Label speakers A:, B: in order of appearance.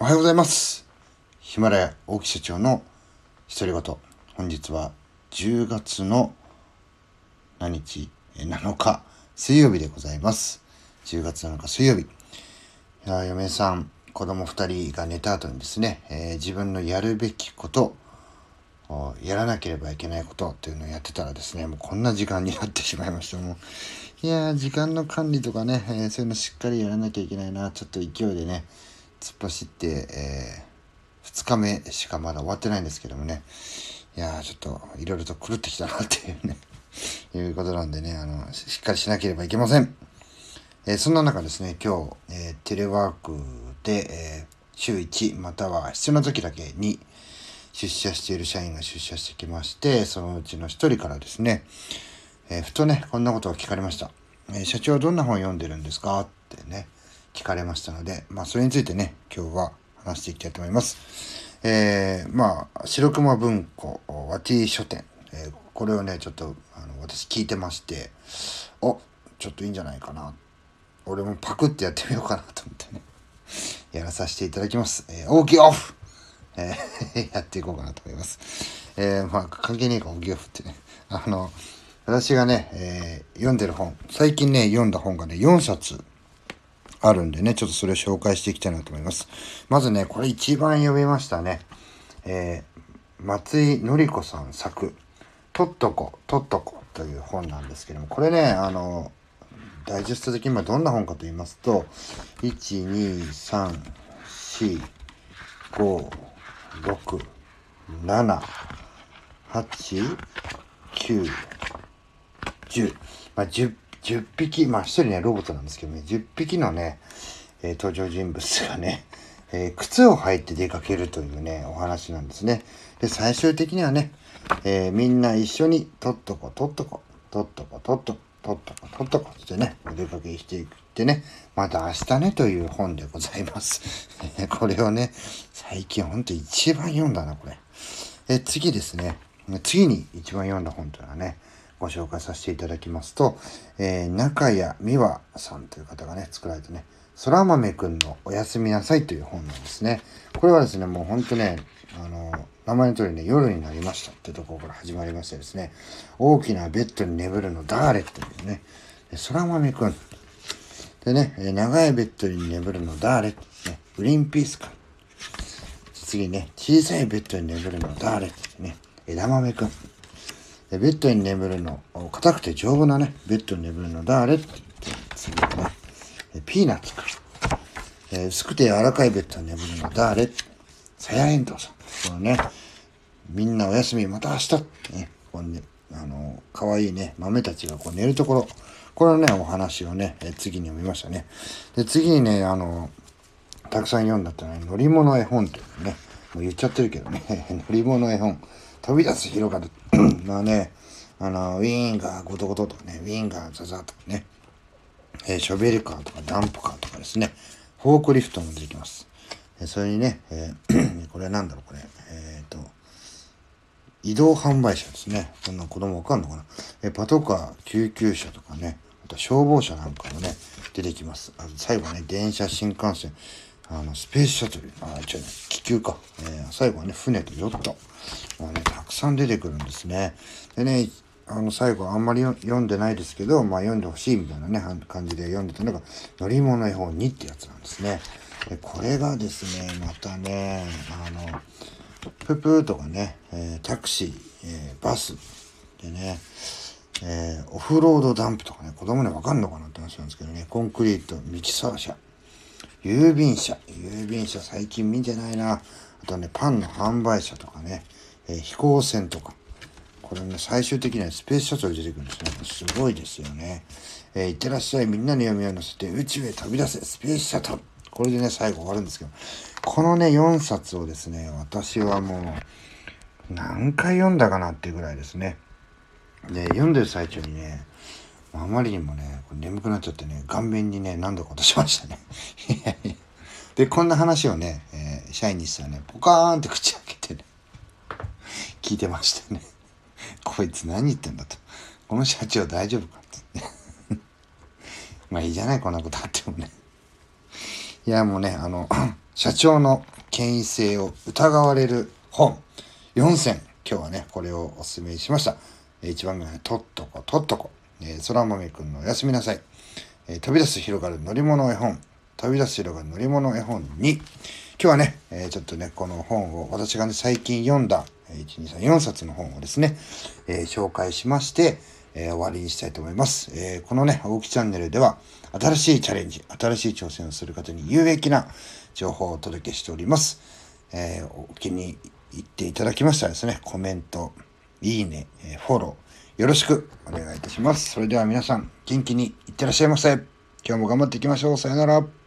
A: おはようございます。ヒマラヤ大木社長の独り言。本日は10月の何日？え ?7 日水曜日でございます。10月7日水曜日。いや嫁さん、子供2人が寝た後にですね、えー自分のやるべきこと、やらなければいけないことっていうのをやってたらですね、もうこんな時間になってしまいました。もういやー、時間の管理とかね、えーそういうのしっかりやらなきゃいけないな。ちょっと勢いでね、突っ走って、え2日目しかまだ終わってないんですけどもね、いやー、ちょっといろいろと狂ってきたなっていうね、いうことなんでね、あの、しっかりしなければいけません。えーそんな中ですね、今日、えーテレワークで、えー週1または必要な時だけに出社している社員が出社してきまして、そのうちの一人からですね、えーふとね、こんなことを聞かれました。えー社長はどんな本読んでるんですか？ってね、聞かれましたので、まあ、それについてね、今日は話していきたいと思います。えーまあ、白熊文庫、和 T 書店、えーこれをね、ちょっと、あの、私聞いてまして、お、ちょっといいんじゃないかな。俺もパクってやってみようかなと思ってね、やらさせていただきます。えー、大きいオフえー やっていこうかなと思います。えーまあ、関係ねえか、大きいオフってね。あの、私がね、えー読んでる本、最近ね、読んだ本がね、4冊あるんでね、ちょっとそれを紹介していきたいなと思います。まずね、これ一番読みましたね。えー松井のり子さん作、とっとこ、とっとこ、という本なんですけども、これね、あの、ダイジェスト的に今どんな本かと言いますと、1、2、3、4、5、6、7、8、9、10、まあ、10, 10匹、まあ一人ね、ロボットなんですけどね、10匹のね、えー登場人物がね、えー靴を履いて出かけるというね、お話なんですね。で、最終的にはね、えーみんな一緒に、とっとこ、とっとこ、とっとこ、とっとこ、とっとこ、とっとこってね、お出かけしていくってね、また明日ねという本でございます。これをね、最近ほんと一番読んだな、これ。え次ですね。次に一番読んだ本というのはね、ご紹介させていただきますと、えー中谷美和さんという方がね、作られてね、空豆くんのおやすみなさいという本なんですね。これはですね、もうほんとね、あの、名前の通りね、夜になりましたってところから始まりましてですね、大きなベッドに眠るの誰っていうね、空豆くん。でね、長いベッドに眠るの誰ってね、グリーンピースくん。次ね、小さいベッドに眠るの誰ってね、枝豆くん。でベッドに眠るの、硬くて丈夫なね、ベッドに眠るの誰？って言って、次はね、ピーナッツ。くん。えー薄くて柔らかいベッドに眠るの誰？さやえんとうさん。このね、みんなおやすみ、また明日。ってね、こうね、あの、可愛いね、豆たちがこう寝るところ、これのね、お話をね、え次に読みましたね。で、次にね、あの、たくさん読んだってのは、乗り物絵本というね、もう言っちゃってるけどね、乗り物絵本、飛び出す広がる。まあね、あの、ウィーンがゴトゴトとかね、ウィーンがザザとかね、えーショベルカーとかダンプカーとかですね、フォークリフトも出てきます。えーそれにね、えー これなんだろう、これ。えっ、と、移動販売車ですね。こんな子供わかんのかな。えーパトカー、救急車とかね、あと消防車なんかもね、出てきます。あと最後ね、電車、新幹線、あの、スペースシャトル、あ、違うね、気球か。えー最後はね、船とヨット。もうね、たくさん出てくるんですね。でね、あの、最後あんまり読んでないですけど、まあ読んでほしいみたいなね、感じで読んでたのが、乗り物絵本2ってやつなんですね。で、これがですね、またね、あの、プープーとかね、えータクシー、えーバスでね、えーオフロードダンプとかね、子供にわかんのかなって話なんですけどね、コンクリート、ミキサー車、郵便車、郵便車最近見てないな。あとね、パンの販売車とかね、えー飛行船とか。これね、最終的にはスペースシャトル出てくるんですね。すごいですよね。えー、いってらっしゃい、みんなの読みを乗せて宇宙へ飛び出せ、スペースシャトル。これでね、最後終わるんですけど、このね、4冊をですね、私はもう、何回読んだかなっていうぐらいですね。で、読んでる最中にね、あまりにもね、眠くなっちゃってね、顔面にね、何度か落としましたね。で、こんな話をね、えー社員にしたらね、ポカーンって口開けてね、聞いてましたね。こいつ何言ってんだと。この社長大丈夫かって。まあいいじゃない、こんなことあってもね。いや、もうね、あの、社長の権威性を疑われる本、4選、今日はね、これをお勧めしました。1番目はね、とっとこ、とっとこ。え、空豆くんのおやすみなさい。えー、飛び出す広がる乗り物絵本。飛び出す広がる乗り物絵本に、今日はね、え、ちょっとね、この本を、私がね、最近読んだ、1、2、3、4冊の本をですね、え、紹介しまして、え、終わりにしたいと思います。えこのね、大木チャンネルでは、新しいチャレンジ、新しい挑戦をする方に有益な情報をお届けしております。えお気に入っていただきましたらですね、コメント、いいね、えフォロー、よろしくお願いいたします。それでは皆さん、元気にいってらっしゃいませ。今日も頑張っていきましょう。さよなら。